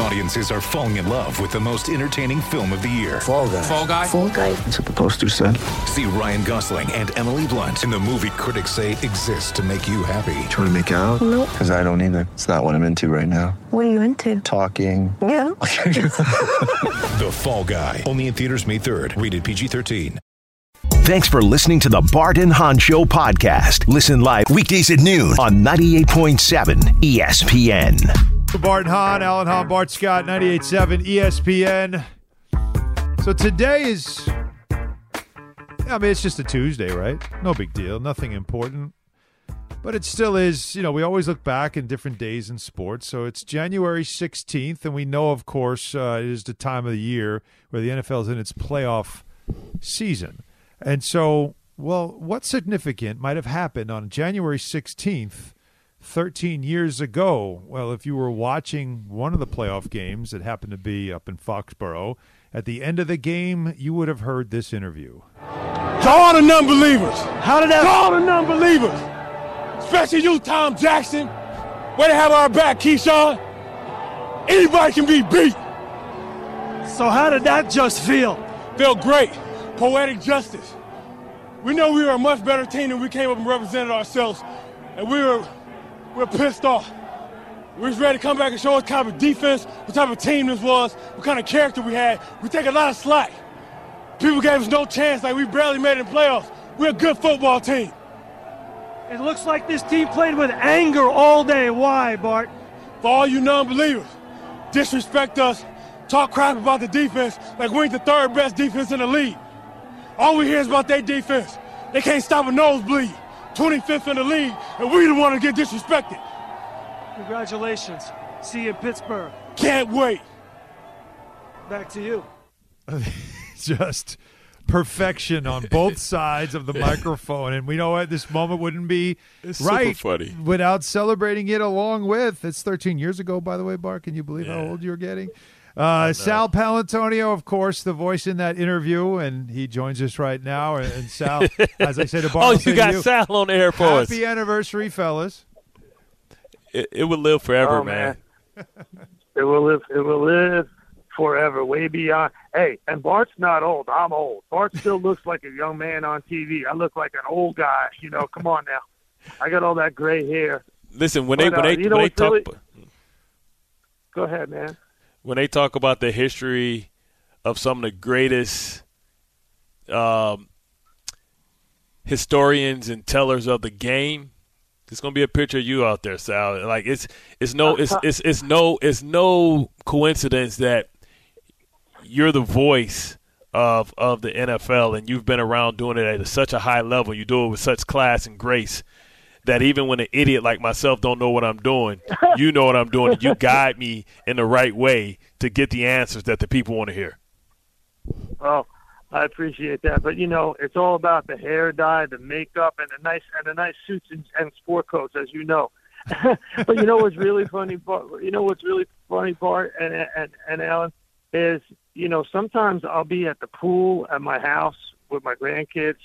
Audiences are falling in love with the most entertaining film of the year. Fall guy. Fall guy. Fall guy. That's what the poster said. See Ryan Gosling and Emily Blunt in the movie critics say exists to make you happy. Trying to make it out? Nope. Because I don't either. It's not what I'm into right now. What are you into? Talking. Yeah. The Fall Guy. Only in theaters May 3rd. Rated PG-13. Thanks for listening to the Barton and Hahn Show podcast. Listen live weekdays at noon on 98.7 ESPN. Bart and Hahn, Alan Hahn, Bart Scott, 98.7 ESPN. So today is, I mean, it's just a Tuesday, right? No big deal, nothing important. But it still is, you know, we always look back in different days in sports. So it's January 16th, and we know, of course, uh, it is the time of the year where the NFL is in its playoff season. And so, well, what significant might have happened on January 16th, 13 years ago? Well, if you were watching one of the playoff games that happened to be up in Foxborough, at the end of the game, you would have heard this interview. To all the non-believers. How did that? To all the non-believers. Especially you, Tom Jackson. Way to have our back, Keyshawn. Anybody can be beat. So how did that just feel? Felt great. Poetic justice. We know we were a much better team than we came up and represented ourselves. And we were we were pissed off. We was ready to come back and show what type of defense, what type of team this was, what kind of character we had. We take a lot of slack. People gave us no chance, like we barely made it in playoffs. We're a good football team. It looks like this team played with anger all day. Why, Bart? For all you non-believers, disrespect us, talk crap about the defense like we ain't the third best defense in the league. All we hear is about their defense. They can't stop a nosebleed. 25th in the league, and we don't want to get disrespected. Congratulations. See you in Pittsburgh. Can't wait. Back to you. just perfection on both sides of the microphone. And we know what this moment wouldn't be It's right funny. without celebrating it along with. It's 13 years ago, by the way, Bart. Can you believe how old you're getting? Uh, Sal Paolantonio, of course, the voice in that interview, and he joins us right now. And, and Sal, as I say to Bart, Oh, I'll you got Sal on the air for us. Happy anniversary, fellas. It, it would live forever, Oh, man. It will live. It will live forever, way beyond. Hey, and Bart's not old. I'm old. Bart still looks like a young man on TV. I look like an old guy. You know, come on now. I got all that gray hair. Listen, when they when uh, they you know when they talk really- Go ahead, man. When they talk about the history of some of the greatest um, historians and tellers of the game, it's gonna be a picture of you out there, Sal. Like it's it's no it's it's it's no it's no coincidence that you're the voice of of the NFL and you've been around doing it at such a high level. You do it with such class and grace that even when an idiot like myself don't know what I'm doing, you know what I'm doing. You guide me in the right way to get the answers that the people want to hear. Oh, I appreciate that. But you know, it's all about the hair dye, the makeup, and the nice and the nice suits and, and sport coats, as you know. but you know what's really funny, part? You know what's really funny, part, and and and Alan is you know sometimes I'll be at the pool at my house with my grandkids,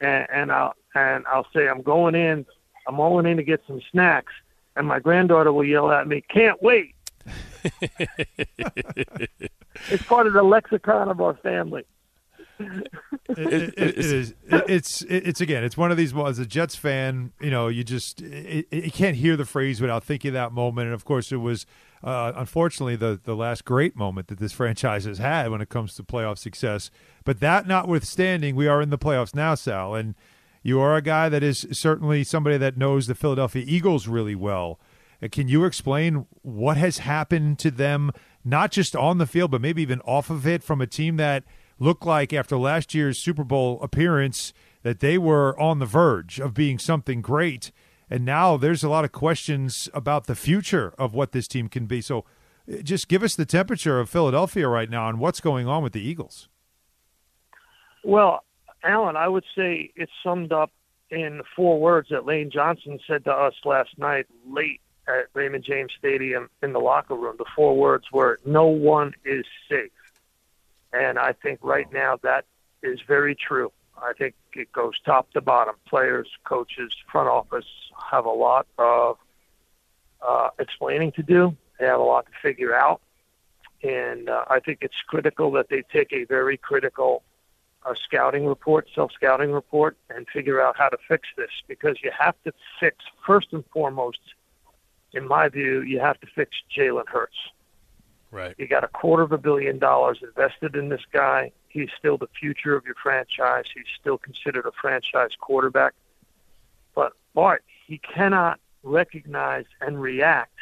and, and I'll and I'll say I'm going in, I'm going in to get some snacks, and my granddaughter will yell at me, "Can't wait!" it's part of the lexicon of our family. it, it, it is. It, it's it, it's again. It's one of these. Well, as a Jets fan, you know, you just you can't hear the phrase without thinking that moment. And of course, it was uh, unfortunately the the last great moment that this franchise has had when it comes to playoff success. But that notwithstanding, we are in the playoffs now, Sal, and you are a guy that is certainly somebody that knows the Philadelphia Eagles really well. Uh, Can you explain what has happened to them, not just on the field, but maybe even off of it, from a team that looked like after last year's Super Bowl appearance that they were on the verge of being something great, and now there's a lot of questions about the future of what this team can be. So, uh, just give us the temperature of Philadelphia right now and what's going on with the Eagles. Well, Alan, I would say it's summed up in four words that Lane Johnson said to us last night late at Raymond James Stadium in the locker room. The four words were, no one is safe. And I think right now that is very true. I think it goes top to bottom. Players, coaches, front office have a lot of uh, explaining to do. They have a lot to figure out. And uh, I think it's critical that they take a very critical uh, scouting report, self scouting report, and figure out how to fix this because you have to fix, first and foremost, in my view, you have to fix Jalen Hurts. Right. You got a quarter of a billion dollars invested in this guy. He's still the future of your franchise. He's still considered a franchise quarterback. But Bart, he cannot recognize and react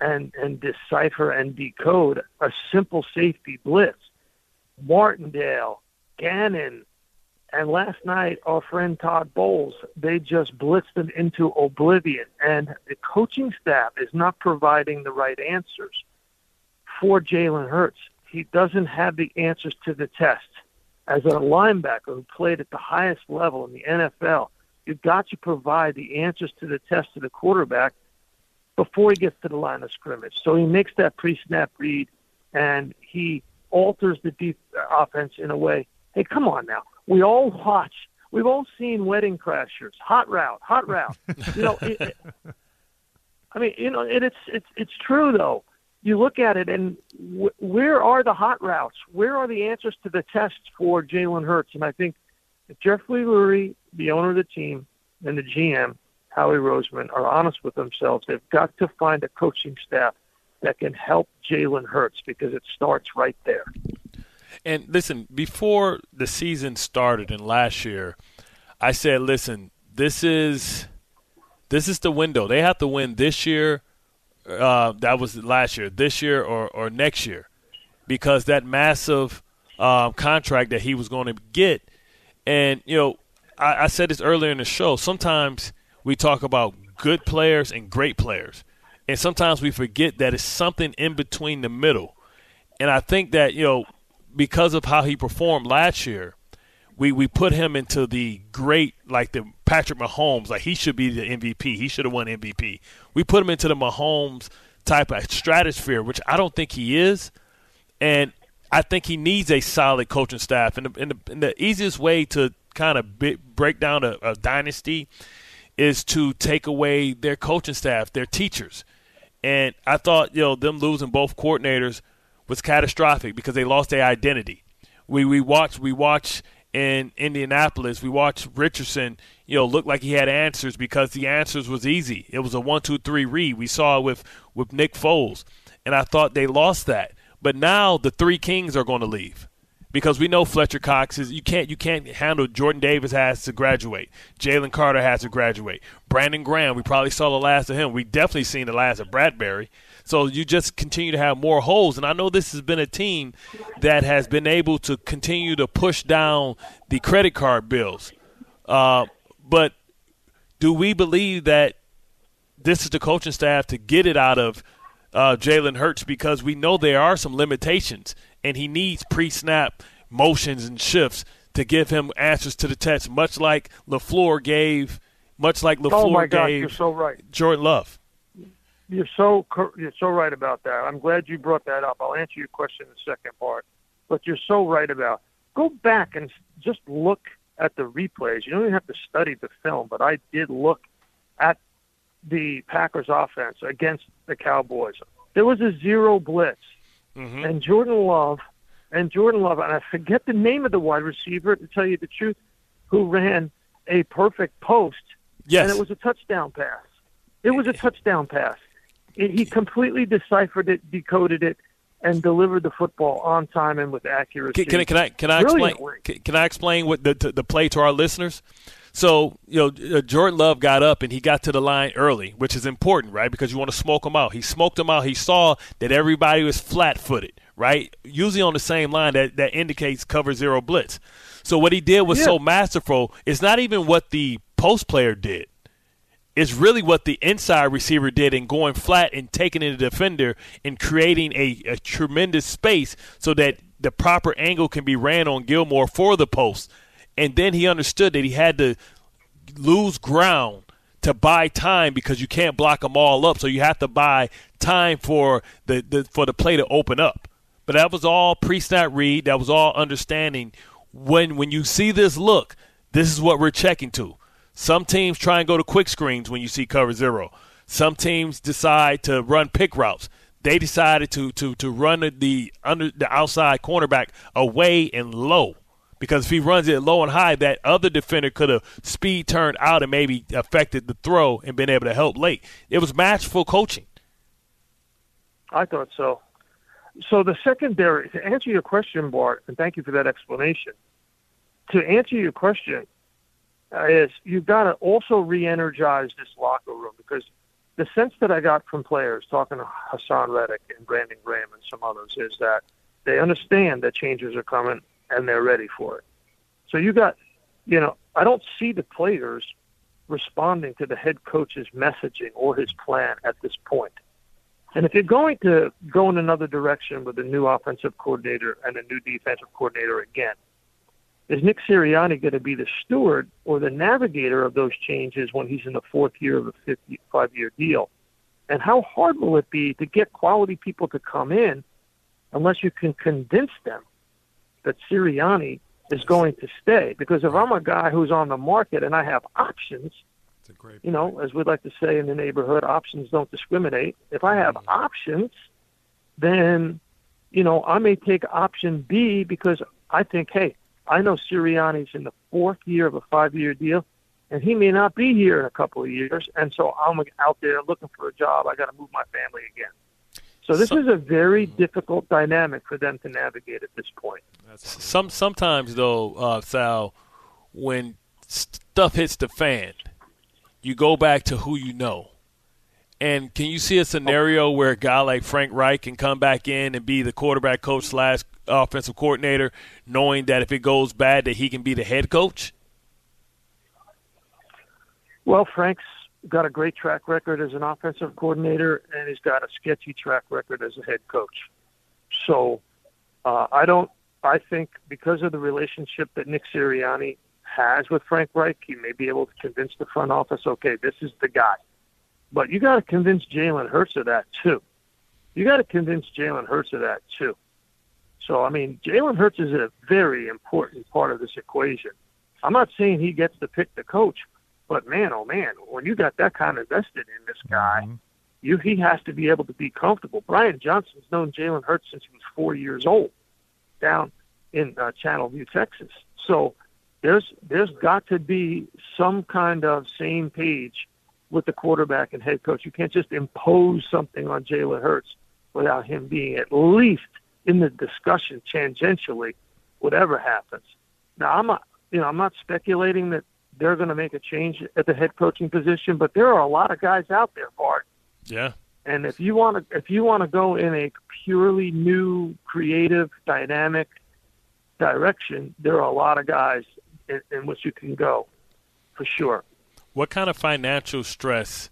and and decipher and decode a simple safety blitz. Martindale, Gannon, and last night our friend Todd Bowles, they just blitzed them into oblivion. And the coaching staff is not providing the right answers for Jalen Hurts. He doesn't have the answers to the test. As a linebacker who played at the highest level in the NFL, you've got to provide the answers to the test to the quarterback before he gets to the line of scrimmage. So he makes that pre-snap read and he alters the deep offense in a way. Hey, come on now. We all watch. We've all seen Wedding Crashers, Hot Route, Hot Route. You know, it, it, I mean, you know, it, it's it's it's true though you look at it and where are the hot routes? Where are the answers to the tests for Jalen Hurts? And I think if Jeffrey Lurie, the owner of the team, and the GM, Howie Roseman, are honest with themselves, they've got to find a coaching staff that can help Jalen Hurts because it starts right there. And listen, before the season started in last year, I said, listen, this is this is the window. They have to win this year uh, that was last year, this year, or, or next year, because that massive um, contract that he was going to get. And, you know, I, I said this earlier in the show. Sometimes we talk about good players and great players. And sometimes we forget that it's something in between the middle. And I think that, you know, because of how he performed last year, we, we put him into the great, like the Patrick Mahomes, like he should be the MVP. He should have won MVP. We put him into the Mahomes type of stratosphere, which I don't think he is. And I think he needs a solid coaching staff. And the, and the, and the easiest way to kind of break down a, a dynasty is to take away their coaching staff, their teachers. And I thought, you know, them losing both coordinators was catastrophic because they lost their identity. We we watched we watched in Indianapolis, we watched Richardson, you know, look like he had answers because the answers was easy. It was a one, two, three read. We saw it with with Nick Foles, and I thought they lost that. But now the three kings are going to leave because we know Fletcher Cox is you can't you can't handle Jordan Davis has to graduate. Jalen Carter has to graduate. Brandon Graham, we probably saw the last of him. We definitely seen the last of Bradberry. So you just continue to have more holes. And I know this has been a team that has been able to continue to push down the credit card bills. Uh, but do we believe that this is the coaching staff to get it out of uh, Jalen Hurts because we know there are some limitations and he needs pre-snap motions and shifts to give him answers to the test, much like LaFleur gave, much like LaFleur oh my gosh, gave you're so right. Jordan Love. You're so you're so right about that. I'm glad you brought that up. I'll answer your question in the second part. But you're so right about go back and just look at the replays. You don't even have to study the film, but I did look at the Packers offense against the Cowboys. There was a zero blitz. Mm-hmm. And Jordan Love and Jordan Love and I forget the name of the wide receiver to tell you the truth, who ran a perfect post. Yes. And it was a touchdown pass. It was a touchdown pass he completely deciphered it, decoded it, and delivered the football on time and with accuracy. Can, can, can I can I explain? Can, can, I explain what the the play to our listeners? So you know, uh, Jordan Love got up and he got to the line early, which is important, right? Because you want to smoke him out. He smoked him out. He saw that everybody was flat-footed, right? Usually on the same line that that indicates cover zero blitz. So what he did was yeah. so masterful. It's not even what the post player did is really what the inside receiver did in going flat and taking in the defender and creating a, a tremendous space so that the proper angle can be ran on Gilmore for the post. And then he understood that he had to lose ground to buy time because you can't block them all up. So you have to buy time for the, the for the play to open up. But that was all pre-snap read. That was all understanding when when you see this look, this is what we're checking to. Some teams try and go to quick screens when you see cover zero. Some teams decide to run pick routes. They decided to to to run the under the outside cornerback away and low because if he runs it low and high, that other defender could have speed turned out and maybe affected the throw and been able to help late. It was matchful coaching. I thought so. So the secondary, to answer your question, Bart, and thank you for that explanation. To answer your question, Uh, is you've got to also re-energize this locker room because the sense that I got from players talking to Hassan Reddick and Brandon Graham and some others is that they understand that changes are coming and they're ready for it. So you got, you know, I don't see the players responding to the head coach's messaging or his plan at this point. And if you're going to go in another direction with a new offensive coordinator and a new defensive coordinator again, is Nick Sirianni going to be the steward or the navigator of those changes when he's in the fourth year of a 55 year deal? And how hard will it be to get quality people to come in unless you can convince them that Sirianni is going to stay? Because if I'm a guy who's on the market and I have options, you know, as we'd like to say in the neighborhood, options don't discriminate. If I have mm-hmm. options, then, you know, I may take option B because I think, hey, I know Sirianni's in the fourth year of a five-year deal, and he may not be here in a couple of years, and so I'm out there looking for a job. I got to move my family again. So this so, is a very difficult dynamic for them to navigate at this point. Some sometimes though, uh, Sal, when stuff hits the fan, you go back to who you know. And can you see a scenario where a guy like Frank Reich can come back in and be the quarterback coach slash offensive coordinator, knowing that if it goes bad, that he can be the head coach? Well, Frank's got a great track record as an offensive coordinator, and he's got a sketchy track record as a head coach. So, uh, I don't. I think because of the relationship that Nick Sirianni has with Frank Reich, he may be able to convince the front office, okay, this is the guy. But you got to convince Jalen Hurts of that too. You got to convince Jalen Hurts of that too. So I mean, Jalen Hurts is a very important part of this equation. I'm not saying he gets to pick the coach, but man, oh man, when you got that kind of invested in this guy, mm-hmm. you he has to be able to be comfortable. Brian Johnson's known Jalen Hurts since he was four years old, down in uh, Channelview, Texas. So there's there's got to be some kind of same page with the quarterback and head coach. You can't just impose something on Jalen Hurts without him being at least in the discussion tangentially, whatever happens. Now I'm not you know, I'm not speculating that they're going to make a change at the head coaching position, but there are a lot of guys out there, Bart. Yeah. And if you want to, if you want to go in a purely new, creative, dynamic direction, there are a lot of guys in, in which you can go, for sure. What kind of financial stress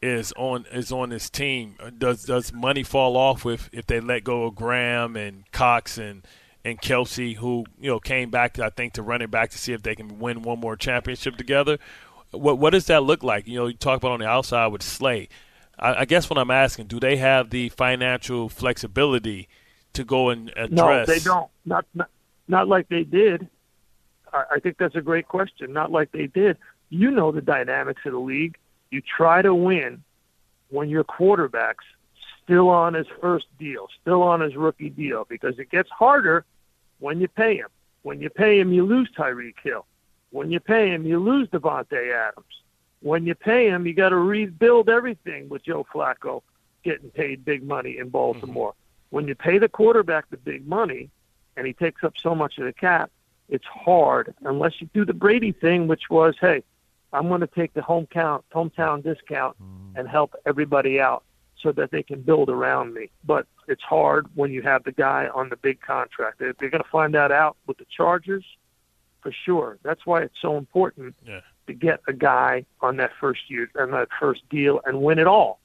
is on is on this team? Uh, does does money fall off with if they let go of Graham and Cox and and Kelce, who you know came back, I think, to run it back to see if they can win one more championship together. What what does that look like? You know, you talk about on the outside with Slay. I, I guess what I'm asking, do they have the financial flexibility to go and address? No, they don't. Not not, not like they did. I think that's a great question. Not like they did. You know the dynamics of the league. You try to win when your quarterback's still on his first deal, still on his rookie deal, because it gets harder when you pay him. When you pay him, you lose Tyreek Hill. When you pay him, you lose Davante Adams. When you pay him, you got to rebuild everything with Joe Flacco getting paid big money in Baltimore. Mm-hmm. When you pay the quarterback the big money, and he takes up so much of the cap, it's hard unless you do the Brady thing, which was, hey, I'm going to take the hometown hometown discount mm. and help everybody out so that they can build around me. But it's hard when you have the guy on the big contract. They're, they're going to find that out with the Chargers for sure. That's why it's so important yeah. to get a guy on that first year and that first deal and win it all.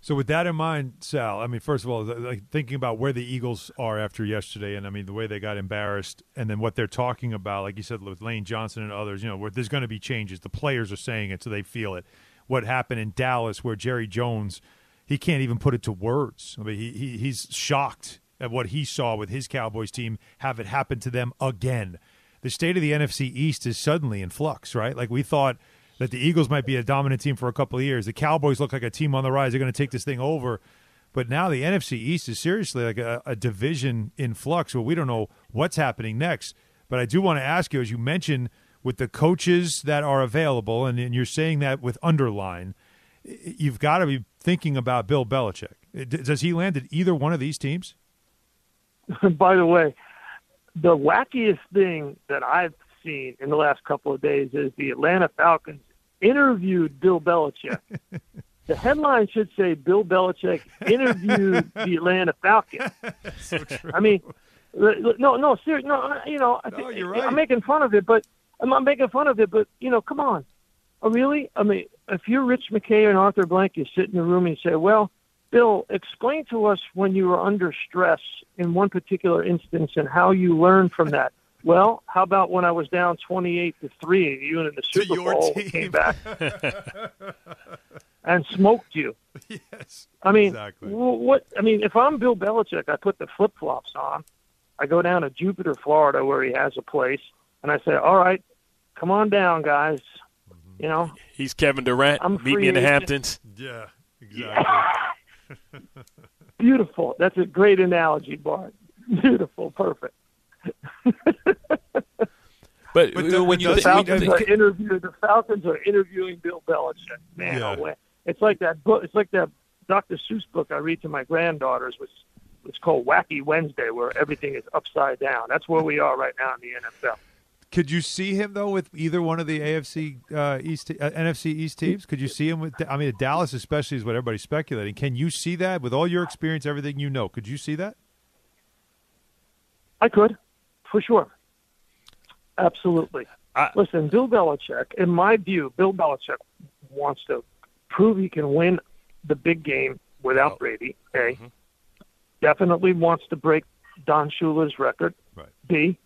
So with that in mind, Sal, I mean, first of all, like thinking about where the Eagles are after yesterday, and I mean the way they got embarrassed, and then what they're talking about, like you said with Lane Johnson and others, you know, there's going to be changes. The players are saying it, so they feel it. What happened in Dallas, where Jerry Jones, he can't even put it to words. I mean, he, he he's shocked at what he saw with his Cowboys team have it happen to them again. The state of the NFC East is suddenly in flux, right? Like we thought that the Eagles might be a dominant team for a couple of years. The Cowboys look like a team on the rise. They're going to take this thing over. But now the NFC East is seriously like a, a division in flux. Well, we don't know what's happening next. But I do want to ask you, as you mentioned, with the coaches that are available, and, and you're saying that with underline, you've got to be thinking about Bill Belichick. Uh, does he land at either one of these teams? By the way, the wackiest thing that I've seen in the last couple of days is the Atlanta Falcons interviewed Bill Belichick. the headline should say Bill Belichick interviewed the Atlanta Falcons. so I mean, no, no, seriously, no, you know, no, you're right. I'm making fun of it, but I'm not making fun of it, but you know, come on, oh really? I mean, if you're Rich McKay and Arthur Blank, you sit in the room and you say, well, Bill, explain to us when you were under stress in one particular instance and how you learned from that. Well, how about when I was down twenty-eight to three, and you in the Super Bowl team. came back and smoked you? Yes. I mean, exactly. what? I mean, if I'm Bill Belichick, I put the flip flops on. I go down to Jupiter, Florida, where he has a place, and I say, "All right, come on down, guys." Mm-hmm. You know, He's Kevin Durant. I'm Meet me in the Hamptons. Yeah, exactly. beautiful. That's a great analogy, Bart. Beautiful, perfect. But, But the- when but you the Falcons when are you- interviewing the Falcons are interviewing Bill Belichick. Man, Yeah. oh, it's like that book. It's like that Dr. Seuss book I read to my granddaughters, which it's called Wacky Wednesday, where everything is upside down. That's where we are right now in the NFL. Could you see him though with either one of the AFC uh, East uh, NFC East teams? Could you see him with? I mean, Dallas especially is what everybody's speculating. Can you see that with all your experience, everything you know? Could you see that? I could, for sure. Absolutely. I- Listen, Bill Belichick, in my view, Bill Belichick wants to prove he can win the big game without Oh. Brady. A. Definitely wants to break Don Shula's record. Right. B.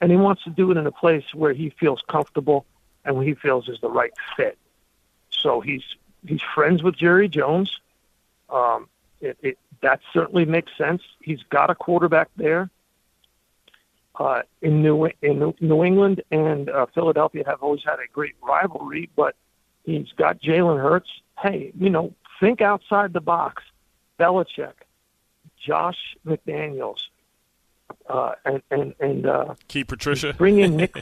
And he wants to do it in a place where he feels comfortable and where he feels is the right fit. So he's he's friends with Jerry Jones. Um, it, it, that certainly makes sense. He's got a quarterback there. Uh, in New in New England and uh, Philadelphia have always had a great rivalry, but he's got Jalen Hurts. Hey, you know, think outside the box. Belichick, Josh McDaniels, uh, and and and uh, Keith Patricia. bring in Nick,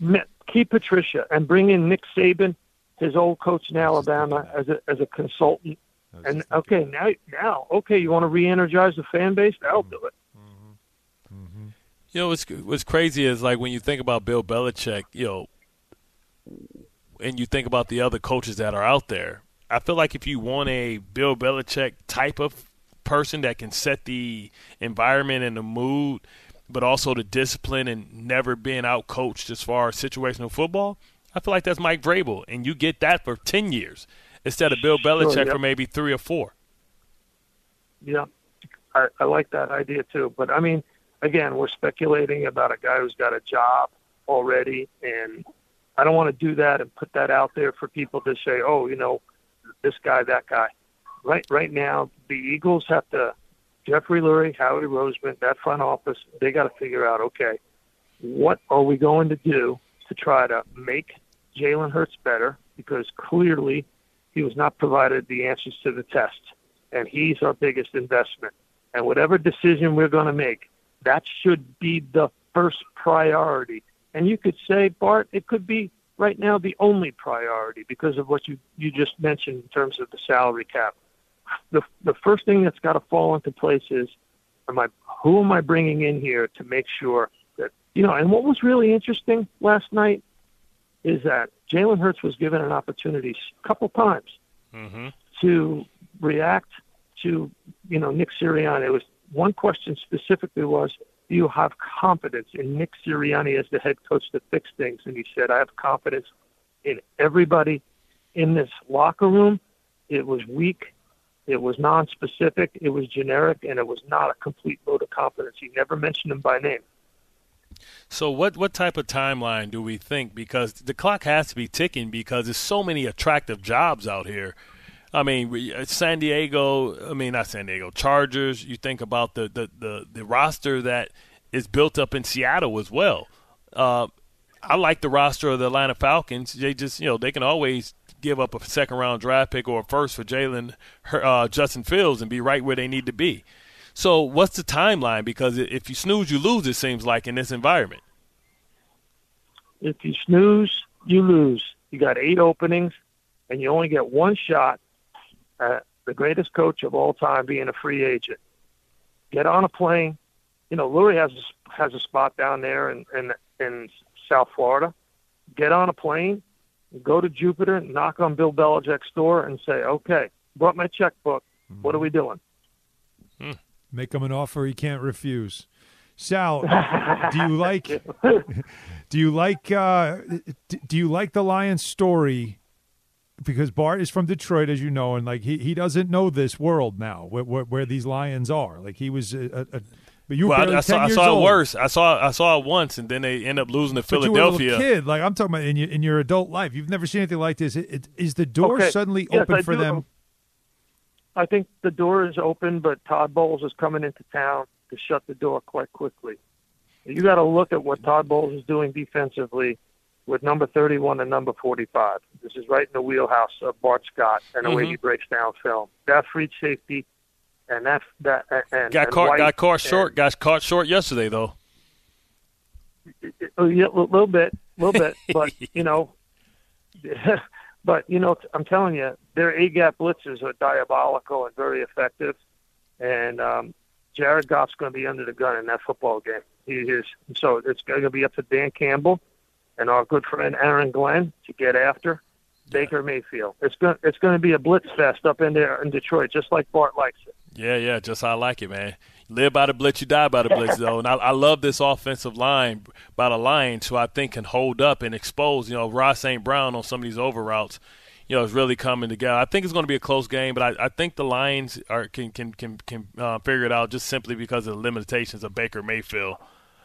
keep Patricia, and bring in Nick Saban, his old coach in Alabama, as a as a consultant. And okay, now now okay, you want to re-energize the fan base? That'll do it. You know what's what's crazy is like when you think about Bill Belichick, you know, and you think about the other coaches that are out there. I feel like if you want a Bill Belichick type of person that can set the environment and the mood, but also the discipline and never being out coached as far as situational football, I feel like that's Mike Vrabel, and you get that for ten years instead of Bill Belichick yeah. for maybe three or four. Yeah, I, I like that idea too. But I mean, again, we're speculating about a guy who's got a job already, and I don't want to do that and put that out there for people to say, oh, you know, this guy, that guy. Right, right now, the Eagles have to. Jeffrey Lurie, Howie Roseman, that front office, they got to figure out, okay, what are we going to do to try to make Jalen Hurts better? Because clearly, he was not provided the answers to the test, and he's our biggest investment. And whatever decision we're going to make, that should be the first priority. And you could say, Bart, it could be right now the only priority because of what you, you just mentioned in terms of the salary cap. The, the first thing that's got to fall into place is, am I, who am I bringing in here to make sure that, you know, and what was really interesting last night is that Jalen Hurts was given an opportunity a couple times Mm-hmm. to react to, you know, Nick Sirianni. It was one question specifically was, do you have confidence in Nick Sirianni as the head coach to fix things? And he said, I have confidence in everybody in this locker room. It was weak. It was non-specific. It was generic, and it was not a complete vote of confidence. He never mentioned him by name. So what what type of timeline do we think? Because the clock has to be ticking because there's so many attractive jobs out here. I mean, uh, San Diego. I mean, not San Diego Chargers. You think about the the the, the roster that is built up in Seattle as well. Uh, I like the roster of the Atlanta Falcons. They just, you know, they can always give up a second round draft pick or a first for Jalen uh, Justin Fields and be right where they need to be. So, what's the timeline? Because if you snooze, you lose. It seems like in this environment. If you snooze, you lose. You got eight openings, and you only get one shot at the greatest coach of all time being a free agent. Get on a plane. You know, Lurie has a, has a spot down there in, in in South Florida. Get on a plane, go to Jupiter, knock on Bill Belichick's door, and say, "Okay, brought my checkbook. What are we doing?" Hmm. Make him an offer he can't refuse. Sal, do you like do you like uh, do you like the Lions story? Because Bart is from Detroit, as you know, and like he, he doesn't know this world now where, where, where these Lions are. Like he was a, a, but you well, I, I, saw, I saw it worse. I saw I saw it once, and then they end up losing to but Philadelphia. You were a kid, like I'm talking about in your in your adult life, you've never seen anything like this. It, it, is the door okay. suddenly yes, open I for do. them? I think the door is open, but Todd Bowles is coming into town to shut the door quite quickly. You got to look at what Todd Bowles is doing defensively with number 31 and number 45. This is right in the wheelhouse of Bart Scott and the Mm-hmm. way he breaks down film. That free safety and that that and got and caught White got caught and- short. Got caught short yesterday though. Oh, yeah, a little bit, a little bit, but you know, but you know, I'm telling you, their A gap blitzes are diabolical and very effective, and um, Jared Goff's going to be under the gun in that football game. He is. So it's going to be up to Dan Campbell and our good friend Aaron Glenn to get after Baker Mayfield. It's going it's going to be a blitz fest up in there in Detroit, just like Bart likes it. Yeah, yeah, just how I like it, man. Live by the blitz, you die by the blitz, though. And I, I love this offensive line by the Lions, who I think can hold up and expose. You know, Ross St. Brown on some of these over routes. You know, is really coming together. I think it's going to be a close game, but I, I think the Lions are can can can can uh, figure it out just simply because of the limitations of Baker Mayfield.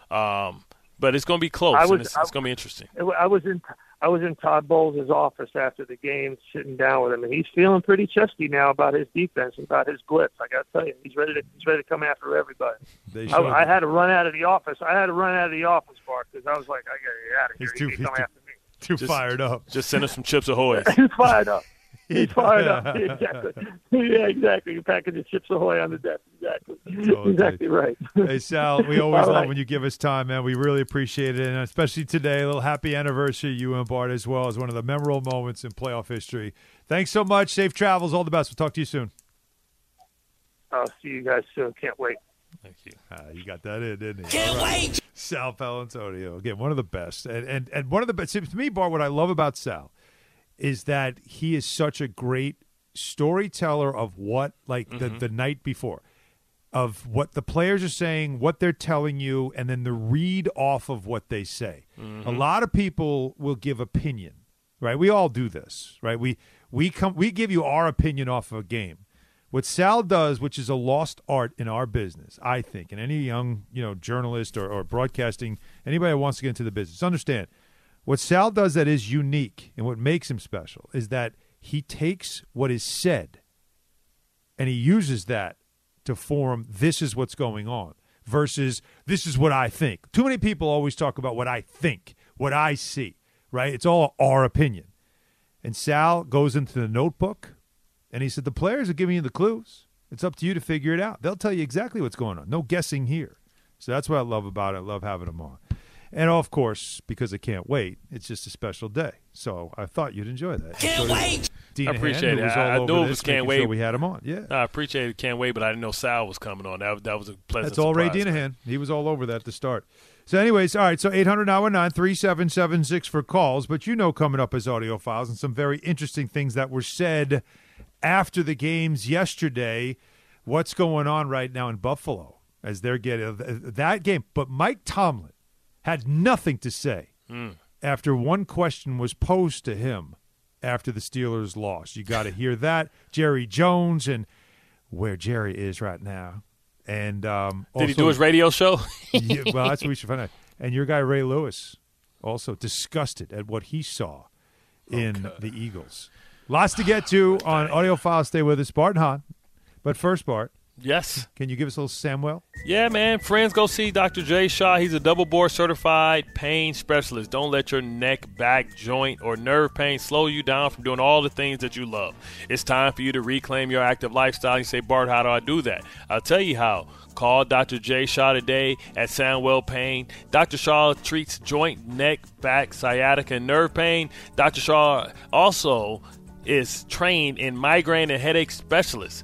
Um, but it's going to be close, I was- it's, it's going to be interesting. I was in I was in Todd Bowles' office after the game, sitting down with him, and he's feeling pretty chesty now about his defense, and about his blitz. I got to tell you, he's ready to he's ready to come after everybody. They I, I had to run out of the office. I had to run out of the office, Bart, because I was like, I got to get out of here. He's He too- he's too- after me. too Just- fired up. Just send us some Chips Ahoy. He's fired up. He's fired up. exactly. Yeah, exactly. You're packing the chips ahoy on the desk. Exactly. Totally. Exactly right. Hey Sal, we always love right. when you give us time, man. We really appreciate it, and especially today, a little happy anniversary, you and Bart, as well as one of the memorable moments in playoff history. Thanks so much. Safe travels. All the best. We'll talk to you soon. I'll see you guys soon. Can't wait. Thank you. Ah, you got that in, didn't you? Can't wait. Sal Paolantonio, again, one of the best, and and and one of the best. To me, Bart, what I love about Sal is that he is such a great storyteller of what, like the mm-hmm. the night before, of what the players are saying, what they're telling you, and then the read off of what they say. A mm-hmm. lot of people will give opinion, right? We all do this, right? We we come we give you our opinion off of a game. What Sal does, which is a lost art in our business, I think, and any young, you know, journalist or, or broadcasting, anybody that wants to get into the business, understand what Sal does that is unique and what makes him special is that he takes what is said and he uses that to form this is what's going on versus this is what I think. Too many people always talk about what I think, what I see, right? It's all our opinion. And Sal goes into the notebook and he said, The players are giving you the clues. It's up to you to figure it out. They'll tell you exactly what's going on. No guessing here. So that's what I love about it. I love having him on. And of course, because I can't wait, it's just a special day. So I thought you'd enjoy that. Can't wait. Dean I appreciate Hand, it. was I- all I knew it was can't wait. sure we had him on. Yeah. No, I appreciate it. Can't wait, but I didn't know Sal was coming on. That that was a pleasant. That's all Ray surprise, man. Dinahan. He was all over that to start. So, anyways, all right. So, 800 3776 for calls. But you know, coming up as audio files and some very interesting things that were said after the games yesterday. What's going on right now in Buffalo as they're getting uh, that game? But Mike Tomlin had nothing to say after one question was posed to him after the Steelers lost. You got to hear that. Jerry Jones and where Jerry is right now. And um, Did he do his radio show? yeah, well, that's what we should find out. And your guy Ray Lewis also disgusted at what he saw in the Eagles. Lots to get to on audio file. Stay with us, Bart and Hahn. But first, Bart, Yes. can you give us a little Samwell? Yeah, man. Friends, go see Dr. Jay Shaw. He's a double board certified pain specialist. Don't let your neck, back, joint, or nerve pain slow you down from doing all the things that you love. It's time for you to reclaim your active lifestyle. You say, Bart, how do I do that? I'll tell you how. Call Dr. Jay Shaw today at Soundwell Pain. Dr. Shaw treats joint, neck, back, sciatica, and nerve pain. Dr. Shaw also is trained in migraine and headache specialist.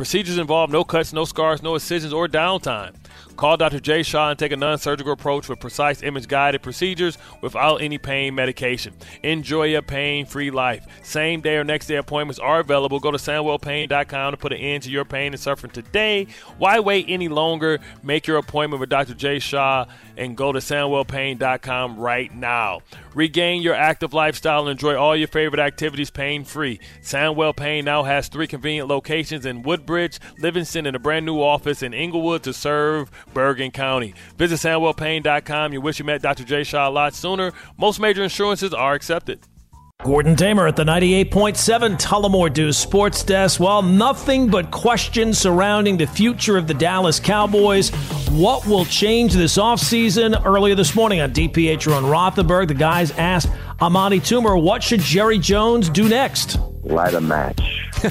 Procedures involve no cuts, no scars, no incisions, or downtime. Call Dr. Jay Shaw and take a non surgical approach with precise image guided procedures without any pain medication. Enjoy a pain free life. Same day or next day appointments are available. Go to SandwellPain.com to put an end to your pain and suffering today. Why wait any longer? Make your appointment with Dr. Jay Shaw and go to SandwellPain.com right now. Regain your active lifestyle and enjoy all your favorite activities pain free. Soundwell Pain now has three convenient locations in Woodbridge, Livingston, and a brand new office in Inglewood to serve Bergen County. Visit SandwellPain.com. You wish you met Dr. J. Shaw a lot sooner. Most major insurances are accepted. Gordon Damer at the 98.7 Tullamore Dew Sports Desk. Well, nothing but questions surrounding the future of the Dallas Cowboys. What will change this offseason? Earlier this morning on DPH Ron Rothenberg, the guys asked Amani Toomer, what should Jerry Jones do next? Light a match.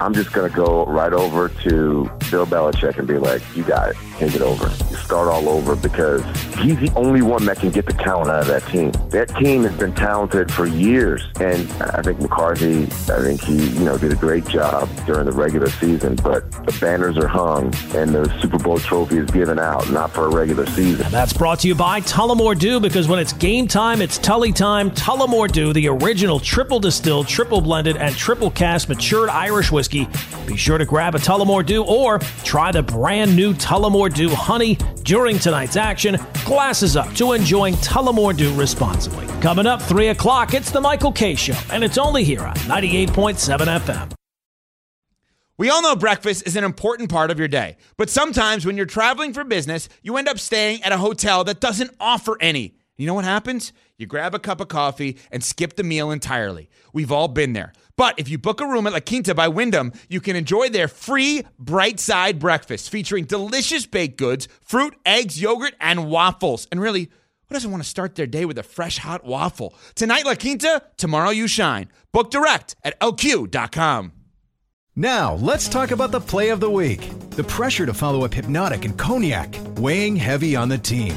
I'm just going to go right over to Bill Belichick and be like, you got it. Take it over. Start all over because he's the only one that can get the talent out of that team. That team has been talented for years. And I think McCarthy, I think he, you know, did a great job during the regular season, but the banners are hung and the Super Bowl trophy is given out, not for a regular season. And that's brought to you by Tullamore Dew because when it's game time, it's Tully time. Tullamore Dew, the original triple distilled, triple blended, and triple cast matured Irish whiskey. Be sure to grab a Tullamore Dew or try the brand new Tullamore Dew Honey during tonight's action. Glasses up to enjoying Tullamore Dew responsibly. Coming up, 3 o'clock, it's the Michael Kay Show, and it's only here on 98.7 FM. We all know breakfast is an important part of your day, but sometimes when you're traveling for business, you end up staying at a hotel that doesn't offer any. You know what happens? You grab a cup of coffee and skip the meal entirely. We've all been there. But if you book a room at La Quinta by Wyndham, you can enjoy their free bright side breakfast featuring delicious baked goods, fruit, eggs, yogurt, and waffles. And really, who doesn't want to start their day with a fresh hot waffle? Tonight, La Quinta, tomorrow, you shine. Book direct at lq.com. Now, let's talk about the play of the week. The pressure to follow up Hypnotic and Cognac, weighing heavy on the team.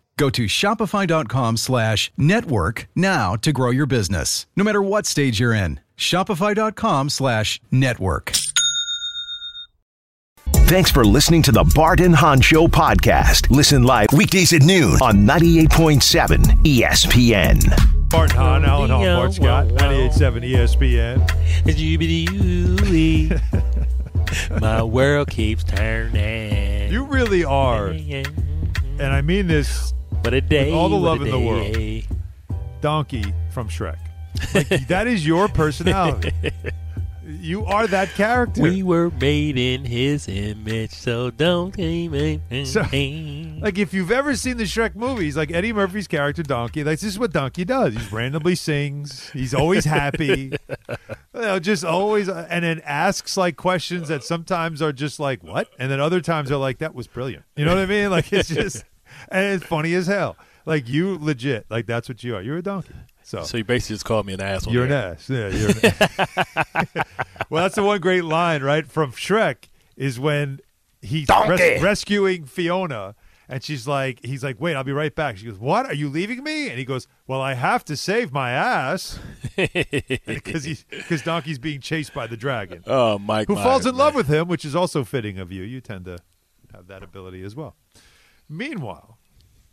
Go to shopify.com slash network now to grow your business, no matter what stage you're in. Shopify.com slash network. Thanks for listening to the Barton Hahn Show podcast. Listen live weekdays at noon on 98.7 ESPN. Bart Hahn, Alan Hall, Bart Scott, 98.7 ESPN. My world keeps turning. You really are. And I mean this What a day. with all the love in the world. Donkey from Shrek. Like, that is your personality. You are that character. We were made in his image, so don't even. So- like if you've ever seen the Shrek movies, like Eddie Murphy's character Donkey, like this is what Donkey does. He randomly sings. He's always happy. you know, just always, uh, and then asks like questions that sometimes are just like what, and then other times are like that was brilliant. You know what I mean? Like it's just, and it's funny as hell. Like you legit, like that's what you are. You're a donkey. So, so you basically just called me an ass. You're there. an ass. Yeah, you're an ass. well, that's the one great line, right, from Shrek is when he's res- rescuing Fiona, and she's like, he's like, wait, I'll be right back. She goes, what? Are you leaving me? And he goes, well, I have to save my ass because he's because Donkey's being chased by the dragon. Oh, Mike, who Myers, falls in man. love with him, which is also fitting of you. You tend to have that ability as well. Meanwhile.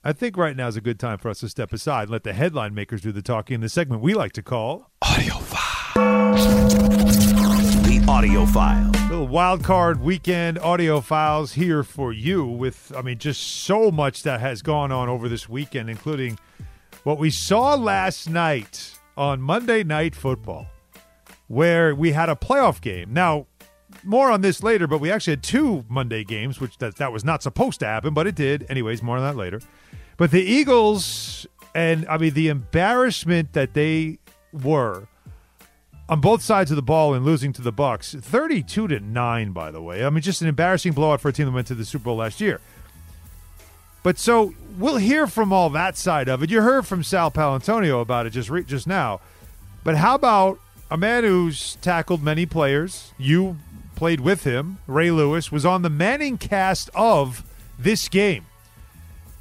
I think right now is a good time for us to step aside and let the headline makers do the talking in the segment we like to call Audio File. The audio file. Little wild card weekend audio files here for you with I mean just so much that has gone on over this weekend including what we saw last night on Monday Night Football where we had a playoff game. Now, more on this later, but we actually had two Monday games which that that was not supposed to happen, but it did. Anyways, more on that later. But the Eagles and I mean the embarrassment that they were on both sides of the ball and losing to the Bucks, 32 to 9 by the way. I mean just an embarrassing blowout for a team that went to the Super Bowl last year. But so we'll hear from all that side of it. You heard from Sal Paolantonio about it just re- just now. But how about a man who's tackled many players? You played with him. Ray Lewis was on the Manning cast of this game.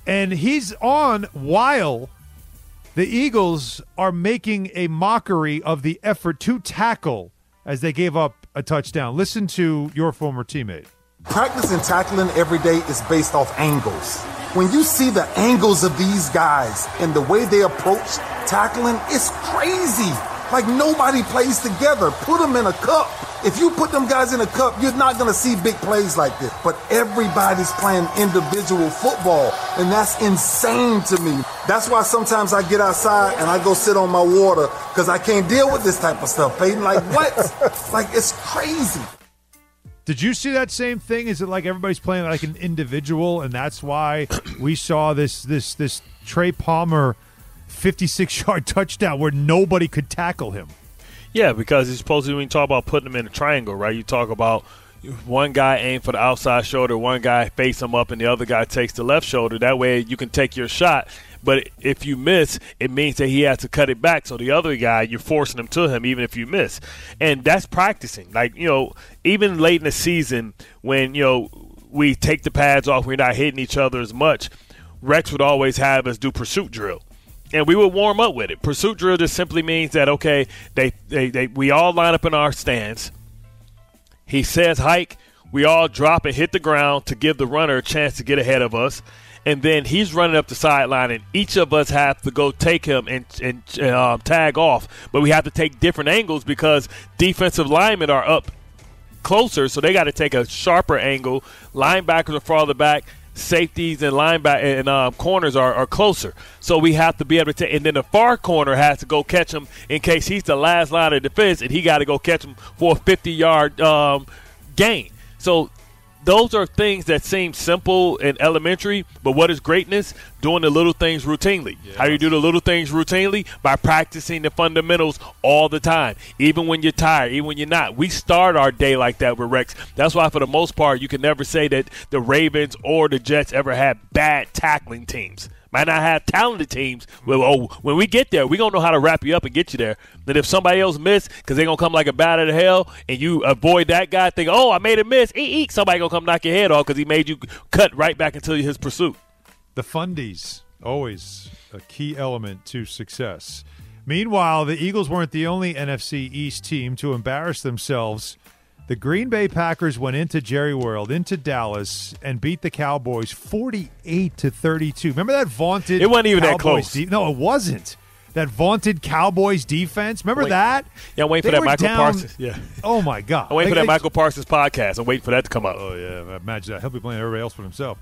And he's on while the Eagles are making a mockery of the effort to tackle as they gave up a touchdown. Listen to your former teammate. Practice and tackling every day is based off angles. When you see the angles of these guys and the way they approach tackling, it's crazy. Like nobody plays together. Put them in a cup. If you put them guys in a cup, you're not going to see big plays like this. But everybody's playing individual football, and that's insane to me. That's why sometimes I get outside and I go sit on my water because I can't deal with this type of stuff, Peyton. Like, what? like, it's crazy. Did you see that same thing? Is it like everybody's playing like an individual, and that's why we saw this this this Trey Palmer fifty six yard touchdown where nobody could tackle him? Yeah, because it's supposed to when you talk about putting them in a triangle, right? You talk about one guy aim for the outside shoulder, one guy face him up, and the other guy takes the left shoulder. That way you can take your shot. But if you miss, it means that he has to cut it back. So the other guy, you're forcing him to him, even if you miss. And that's practicing. Like, you know, even late in the season when, you know, we take the pads off, we're not hitting each other as much, Rex would always have us do pursuit drill and we would warm up with it. Pursuit drill just simply means that okay, they, they, they we all line up in our stance. He says hike, we all drop and hit the ground to give the runner a chance to get ahead of us. And then he's running up the sideline, and each of us have to go take him and, and um, tag off. But we have to take different angles because defensive linemen are up closer, so they got to take a sharper angle. Linebackers are farther back safeties and linebacker and um, corners are, are closer. So we have to be able to take, and then the far corner has to go catch him in case he's the last line of defense, and he got to go catch him for a 50 yard um, gain. So those are things that seem simple and elementary, but what is greatness? Doing the little things routinely. How you do the little things routinely? By practicing the fundamentals all the time, even when you're tired, even when you're not. We start our day like that with Rex. That's why, for the most part, you can never say that the Ravens or the Jets ever had bad tackling teams. Might not have talented teams. Well, oh, when we get there, we're going to know how to wrap you up and get you there. Then if somebody else miss, because they're going to come like a bat out of hell, and you avoid that guy, think, oh, I made a miss, eek, somebody going to come knock your head off because he made you cut right back into his pursuit. The fundies, always a key element to success. Meanwhile, the Eagles weren't the only NFC East team to embarrass themselves. The Green Bay Packers went into Jerry World, into Dallas, and beat the Cowboys 48 to 32. Remember that vaunted It wasn't even that close. de- no, it wasn't. That vaunted Cowboys defense. Remember Wait. that? Yeah, I'm waiting They for that Micah down- Parsons. Yeah. Oh my God! I'm waiting for that they- Micah Parsons podcast. I'm waiting for that to come out. Oh yeah, imagine that. He'll be playing everybody else but himself.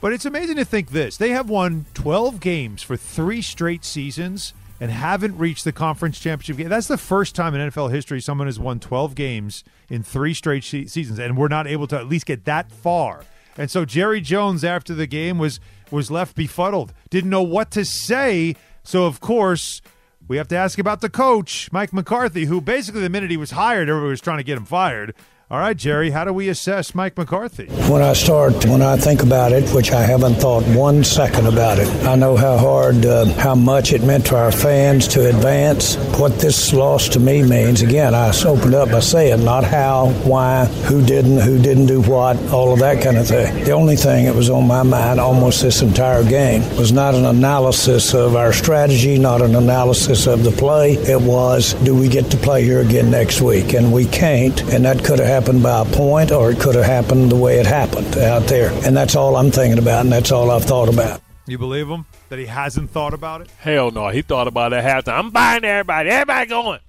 But it's amazing to think this: they have won 12 games for three straight seasons and haven't reached the conference championship game. That's the first time in NFL history someone has won 12 games in three straight se- seasons, and we're not able to at least get that far. And so Jerry Jones, after the game, was was left befuddled, didn't know what to say. So of course. We have to ask about the coach, Mike McCarthy, who basically the minute he was hired, everybody was trying to get him fired. All right, Jerry, how do we assess Mike McCarthy? When I start, when I think about it, which I haven't thought one second about it, I know how hard, uh, how much it meant to our fans to advance. What this loss to me means, again, I opened up by saying not how, why, who didn't, who didn't do what, all of that kind of thing. The only thing that was on my mind almost this entire game was not an analysis of our strategy, not an analysis of the play. It was, do we get to play here again next week? And we can't, and that could have happened by a point or it could have happened the way it happened out there. And that's all I'm thinking about, and that's all I've thought about. You believe him that he hasn't thought about it? Hell no, he thought about it at halftime. I'm buying everybody. Everybody going.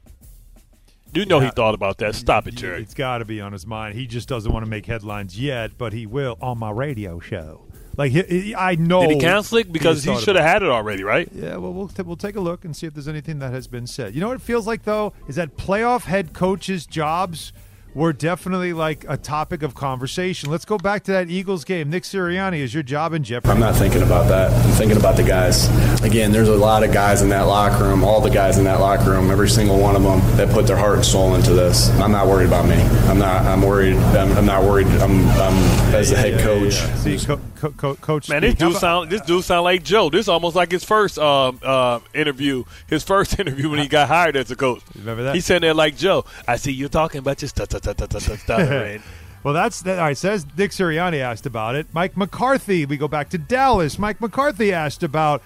You know he thought about that. Stop it, Jerry. It's got to be on his mind. He just doesn't want to make headlines yet, but he will on my radio show. Like he, he- I know. Did he cancel it? Because he has thought should have had it already, right? Yeah, well, we'll t- we'll take a look and see if there's anything that has been said. You know what it feels like though is that playoff head coaches' jobs were definitely like a topic of conversation. Let's go back to that Eagles game. Nick Sirianni, is your job in jeopardy? I'm not thinking about that. I'm thinking about the guys. Again, there's a lot of guys in that locker room, all the guys in that locker room, every single one of them that put their heart and soul into this. I'm not worried about me. I'm not. I'm worried. I'm, I'm not worried. I'm, I'm as the head coach. See, co- co- co- coach. Man, this speak. How dude about- sound this dude sound like Joe. This is almost like his first um, uh, interview. His first interview when he got hired as a coach. Remember that? He's sitting there like Joe. I see you talking about your stuff, stuff, stuff, stuff, stuff, stuff. man. well, that's that. All right, says Nick Sirianni asked about it. Mike McCarthy. We go back to Dallas. Mike McCarthy asked about,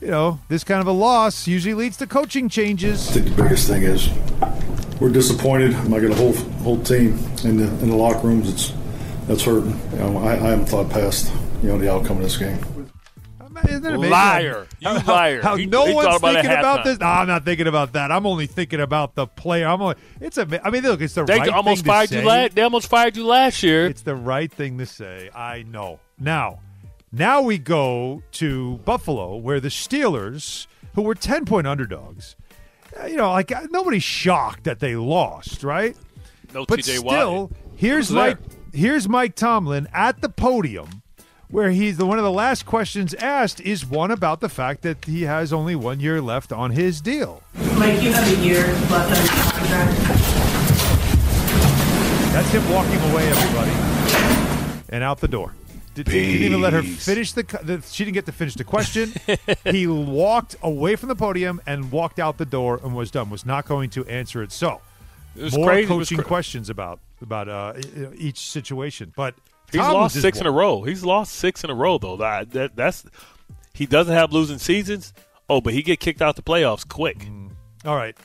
you know, this kind of a loss usually leads to coaching changes. I think the biggest thing is we're disappointed. I'm got a whole whole team in the in the locker rooms. It's that's hurting. You know, I, I haven't thought past you know the outcome of this game. Isn't it amazing Liar. You how- how- liar. How He- no he one's about thinking about this. No, I'm not thinking about that. I'm only thinking about the player. I'm only. It's a. I mean, look, it's the They right almost thing to fired you say. last. They almost fired you last year. It's the right thing to say. I know. Now, now we go to Buffalo, where the Steelers, who were 10 point underdogs, uh, you know, like uh, nobody's shocked that they lost, right? No but TJ still, Watt. here's Who's there? Mike. Here's Mike Tomlin at the podium, where he's the one of the last questions asked is one about the fact that he has only one year left on his deal. Mike, you have a year left on your contract. That's him walking away, everybody, and out the door. Did, didn't even let her finish the, the. She didn't get to finish the question. he walked away from the podium and walked out the door and was done. Was not going to answer it. So, It was more crazy. It was coaching cra- questions about about uh, each situation. But He's Tomlin's lost six in a row. He's lost six in a row though. That, that that's he doesn't have losing seasons. Oh, but he get kicked out the playoffs quick. Mm. All right,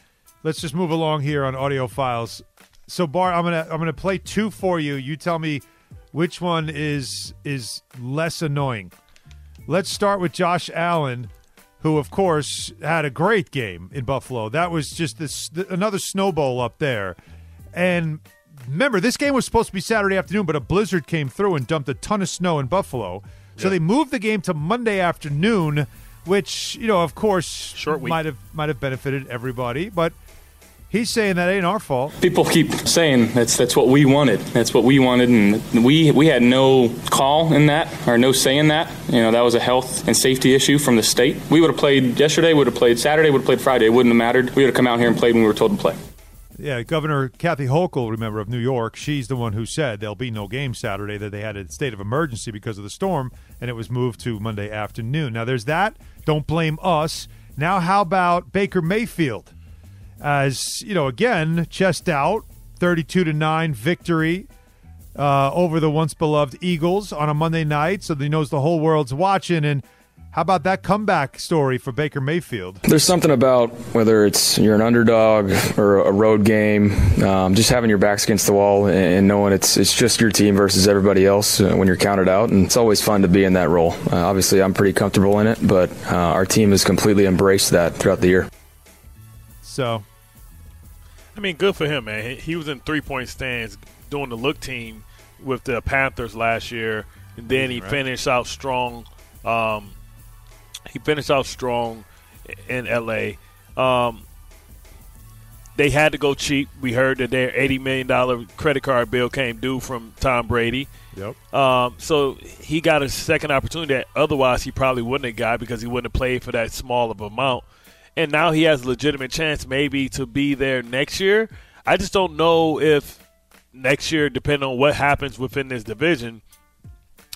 let's just move along here on audio files. So, Bar, I'm gonna I'm gonna play two for you. You tell me which one is is less annoying. Let's start with Josh Allen, who of course had a great game in Buffalo. That was just this another snowball up there. And remember, this game was supposed to be Saturday afternoon, but a blizzard came through and dumped a ton of snow in Buffalo. So they moved the game to Monday afternoon, which you know, of course, Short week. might have might have benefited everybody. But he's saying that ain't our fault. People keep saying that's that's what we wanted. That's what we wanted, and we we had no call in that or no say in that. You know, that was a health and safety issue from the state. We would have played yesterday, would have played Saturday, would have played Friday. It wouldn't have mattered. We would have come out here and played when we were told to play. Yeah, Governor Kathy Hochul, remember of New York, she's the one who said there'll be no game Saturday. That they had a state of emergency because of the storm, and it was moved to Monday afternoon. Now there's that. Don't blame us. Now how about Baker Mayfield? As you know, again, chest out, thirty-two to nine victory uh, over the once beloved Eagles on a Monday night, so he knows the whole world's watching. And how about that comeback story for Baker Mayfield? There's something about whether it's you're an underdog or a road game, um, just having your backs against the wall and knowing it's it's just your team versus everybody else uh, when you're counted out, and it's always fun to be in that role. Uh, obviously, I'm pretty comfortable in it, but uh, our team has completely embraced that throughout the year. So I mean, good for him, man. He, he was in three point stands doing the look team with the Panthers last year, and then he Right. finished out strong. Um, he finished out strong in L.A. Um, they had to go cheap. We heard that their eighty million dollar credit card bill came due from Tom Brady. Yep. Um, so he got a second opportunity that otherwise he probably wouldn't have got because he wouldn't have played for that small of amount. And now he has a legitimate chance maybe to be there next year. I just don't know if next year, depending on what happens within this division,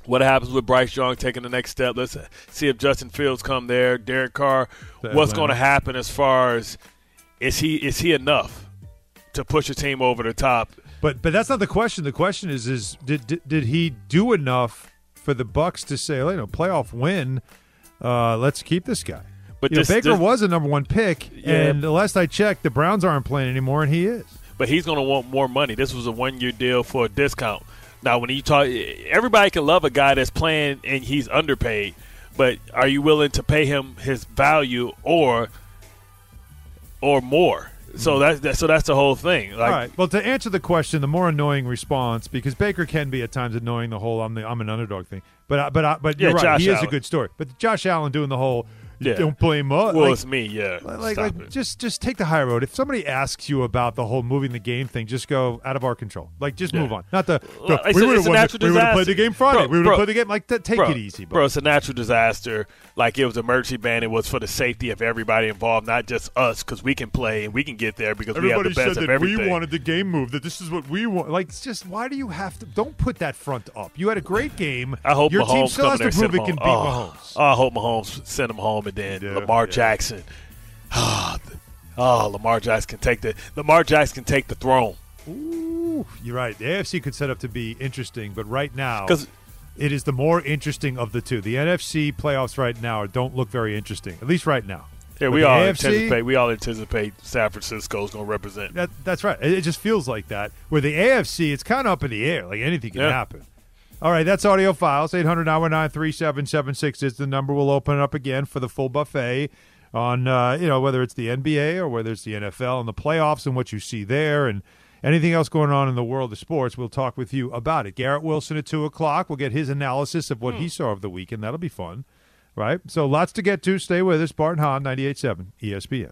what happens with Bryce Young taking the next step? Let's see if Justin Fields come there, Derek Carr. What's going to happen as far as is he is he enough to push a team over the top? But but that's not the question. The question is is did did, did he do enough for the Bucks to say, you know, playoff win? Uh, let's keep this guy. But you know, Baker this- was a number one pick, Yeah. and the last I checked, the Browns aren't playing anymore, and he is. but he's going to want more money. This was a one year deal for a discount. Now, when you talk, everybody can love a guy that's playing and he's underpaid, but are you willing to pay him his value or or more? So mm-hmm. that's that, so that's the whole thing. Like, All right. Well, to answer the question, the more annoying response because Baker can be at times annoying. The whole "I'm the I'm an underdog" thing, but I- but I- but you're Yeah, right. Josh he is a good story. But Josh Allen doing the whole Yeah. "don't blame us." Well, like, it's me. Yeah, like, Stop like it. just just take the high road. If somebody asks you about the whole moving the game thing, just go out of our control. Like just Yeah. move on. Not the Well, it's we a- would have natural disaster. we would have played the game Friday. Bro, we would bro, have played the game. Like t- take bro, it easy, bro. bro. It's a natural disaster. Like it was emergency ban. It was for the safety of everybody involved, not just us, because we can play and we can get there because we have Everybody the best said that we wanted the game moved. That this is what we want. Like it's just why do you have to? Don't put that front up. You had a great game. I hope your Mahomes team still has to prove it can beat home. Mahomes. Oh, I hope Mahomes send him home, and then Lamar Jackson. Oh, Lamar Jackson can take the Lamar Jackson can take the throne. Ooh, you're right. The AFC could set up to be interesting, but right now, 'Cause- it is the more interesting of the two. The NFC playoffs right now don't look very interesting, at least right now. Yeah, But we all AFC, anticipate. We all anticipate San Francisco is going to represent. That, that's right. It, it just feels like that. Where the AFC, it's kind of up in the air. Like anything can Yeah. happen. All right, that's audio files. 800 919 3776 is the number. We'll open it up again for the full buffet on, uh, you know, whether it's the NBA or whether it's the NFL and the playoffs and what you see there and anything else going on in the world of sports. We'll talk with you about it. Garrett Wilson at 2 o'clock. We'll get his analysis of what he saw of the weekend. That'll be fun, right? So lots to get to. Stay with us. Bart Hahn, 98.7 ESPN.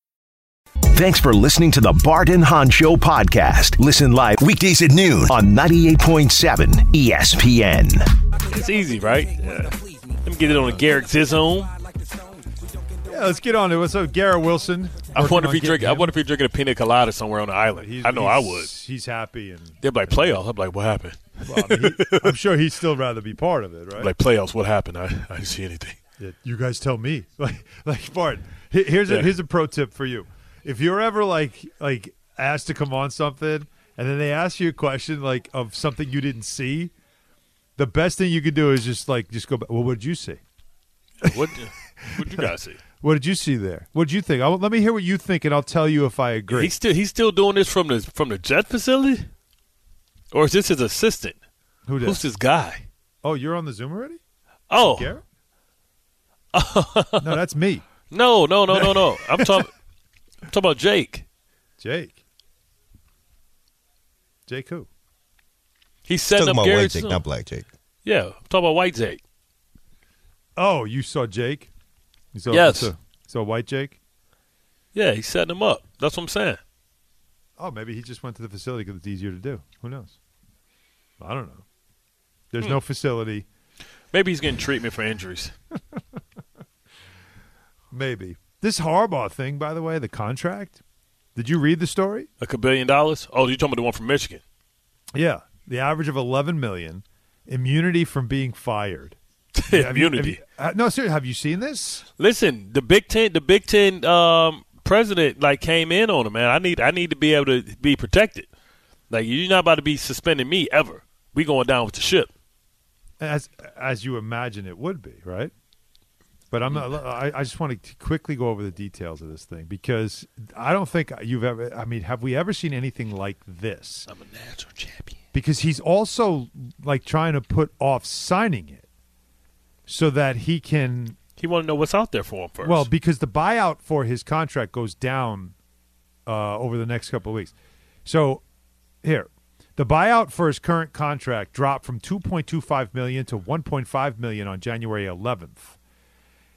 Thanks for listening to the Bart and Hahn Show podcast. Listen live weekdays at noon on 98.7 ESPN. It's easy, right? Yeah. Let me get it on a Garrett Zizone. Yeah, let's get on to it. So Garrett Wilson. I wonder if on he drink. getting I wonder if he drinking a pina colada somewhere on the island. He's- I know I would. He's happy and They're like playoffs. I'm like, what happened? well, I mean, he, I'm sure he'd still rather be part of it, right? Like playoffs, what happened? I, I didn't see anything. Yeah, you guys tell me. Like, like Bart. he- Here's a here's a pro tip for you. If you're ever like like asked to come on something, and then they ask you a question like of something you didn't see, the best thing you could do is just like just go. back, Well, what did you see? What? What you guys see? What did you see there? What did you think? I, let me hear what you think, and I'll tell you if I agree. He's still he's still doing this from the from the jet facility, or is this his assistant? Who dat? Who's this guy? Oh, you're on the Zoom already? Oh, no, that's me. no, no, no, no, no. I'm talking. I'm talking about Jake. Jake. Jake who? He's setting Talking up about white Jake, Zoom. not black Jake. Yeah, I'm talking about white Jake. Oh, you saw Jake? You saw, Yes. you saw, saw White Jake? Yeah, he's setting him up. That's what I'm saying. Oh, maybe he just went to the facility because it's easier to do. Who knows? I don't know. There's Hmm. no facility. Maybe he's getting treatment for injuries. Maybe this Harbaugh thing, by the way, the contract. Did you read the story? Like a billion dollars? Oh, you talking about the one from Michigan? Yeah, the average of 11 million, immunity from being fired. You- Immunity. you- uh, no, seriously, have you seen this? Listen, the Big Ten, the Big Ten um, president like came in on him, man. I need, I need to be able to be protected. Like you're not about to be suspending me ever. We going down with the ship. As as you imagine it would be, right? But I'm not, I, I just want to quickly go over the details of this thing because I don't think you've ever. I mean, have we ever seen anything like this? I'm a national champion. Because he's also like trying to put off signing it so that he can. He want to know what's out there for him first. Well, because the buyout for his contract goes down uh, over the next couple of weeks. So here, the buyout for his current contract dropped from 2.25 million to 1.5 million on January 11th.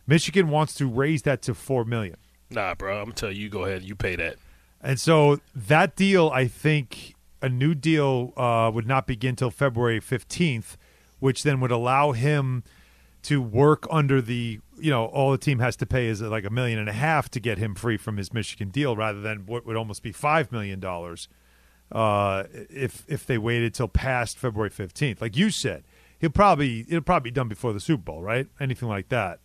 Michigan wants to raise that to 4 million. nah, bro. I'm gonna you, you go ahead you pay that. And so that deal, I think a new deal uh, would not begin till February 15th, which then would allow him to work under the, you know, all the team has to pay is like a million and a half to get him free from his Michigan deal rather than what would almost be $5 million uh, if, if they waited till past February 15th. Like you said, he'll probably, it'll probably be done before the Super Bowl, right? Anything like that.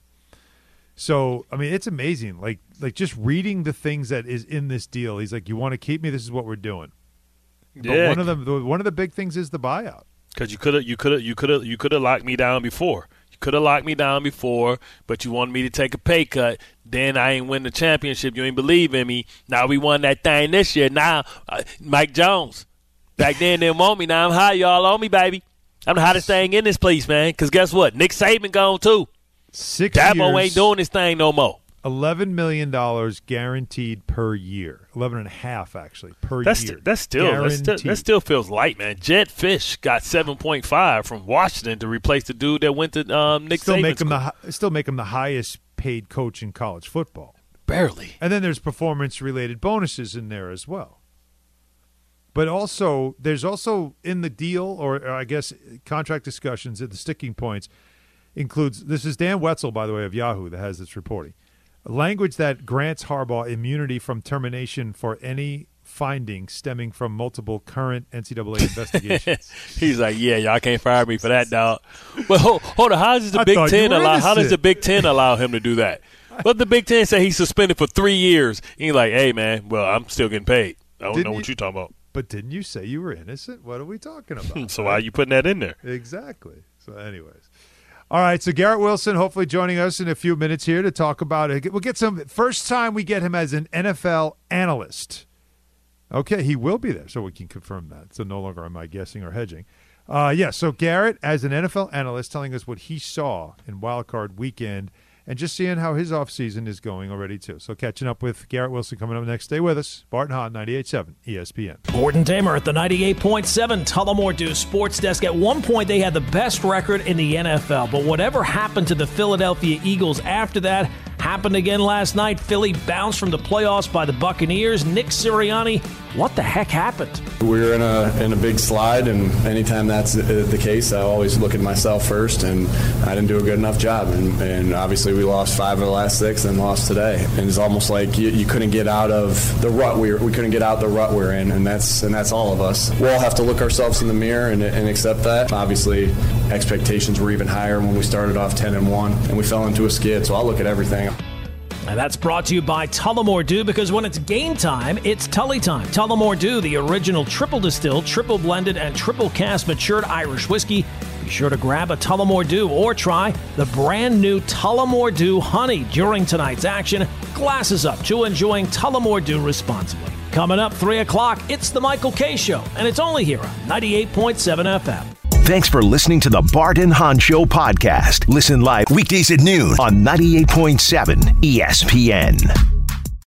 So I mean, it's amazing. Like like just reading the things that is in this deal. He's like, "You want to keep me? This is what we're doing." But Yeah. one of them, the- one of the big things is the buyout. Because you could have, you could have, you could have, you could have locked me down before. You could have locked me down before, but you wanted me to take a pay cut. Then I ain't win the championship. You ain't believe in me. Now we won that thing this year. Now uh, Mike Jones. Back then they didn't want me. Now I'm high. Y'all on me, baby. I'm the hottest thing in this place, man. Because guess what? Nick Saban gone too. Six Dabo years, ain't doing this thing no more. Eleven million dollars guaranteed per year. Eleven and a half actually per That's year. st- that's still that's still, that still feels light, man. Jedd Fisch got seven point five from Washington to replace the dude that went to um, Nick still Saban's make him school. the still make him the highest paid coach in college football. Barely. And then there's performance related bonuses in there as well. But also there's also in the deal or, or I guess contract discussions at the sticking points includes this is Dan Wetzel by the way of Yahoo that has this reporting. Language that grants Harbaugh immunity from termination for any findings stemming from multiple current NCAA investigations. He's like, yeah, y'all can't fire me for that, dog. But hold, hold on, how does the I Big Ten allow? How does the Big Ten allow him to do that? But the Big Ten say he's suspended for three years. He's like, hey, man, well, I'm still getting paid. I don't Didn't know what you- you're talking about. But didn't you say you were innocent? What are we talking about? So why are you putting that in there? Exactly. So, anyways. All right. So, Garrett Wilson, hopefully joining us in a few minutes here to talk about it. We'll get some, first time we get him as an NFL analyst. Okay. He will be there. So, we can confirm that. So, no longer am I guessing or hedging. Uh, yeah. So, Garrett, as an NFL analyst, telling us what he saw in Wild Card weekend and just seeing how his offseason is going already, too. So, catching up with Garrett Wilson coming up next. Stay with us. Bart and Hahn, 98.7 ESPN. Gordon Damer at the 98.7 Tullamore Dew Sports Desk. At one point, they had the best record in the NFL, but whatever happened to the Philadelphia Eagles after that happened again last night. Philly bounced from the playoffs by the Buccaneers. Nick Sirianni, what the heck happened? We were in a in a big slide, and anytime that's the, case, I always look at myself first, and I didn't do a good enough job. And, and obviously, we lost five of the last six, and lost today. And it's almost like you, you couldn't get out of the rut we we couldn't get out the rut we're in, and that's and that's all of us. We all have to look ourselves in the mirror and, and accept that. Obviously, expectations were even higher when we started off ten and one, and we fell into a skid. So I'll look at everything. And that's brought to you by Tullamore Dew because when it's game time, it's Tully time. Tullamore Dew, the original triple distilled, triple blended, and triple cast matured Irish whiskey. Be sure to grab a Tullamore Dew or try the brand new Tullamore Dew Honey during tonight's action. Glasses up to enjoying Tullamore Dew responsibly. Coming up 3 o'clock, it's the Michael Kay Show, and it's only here on 98.7 FM. Thanks for listening to the Bart and Hahn Show podcast. Listen live weekdays at noon on 98.7 ESPN.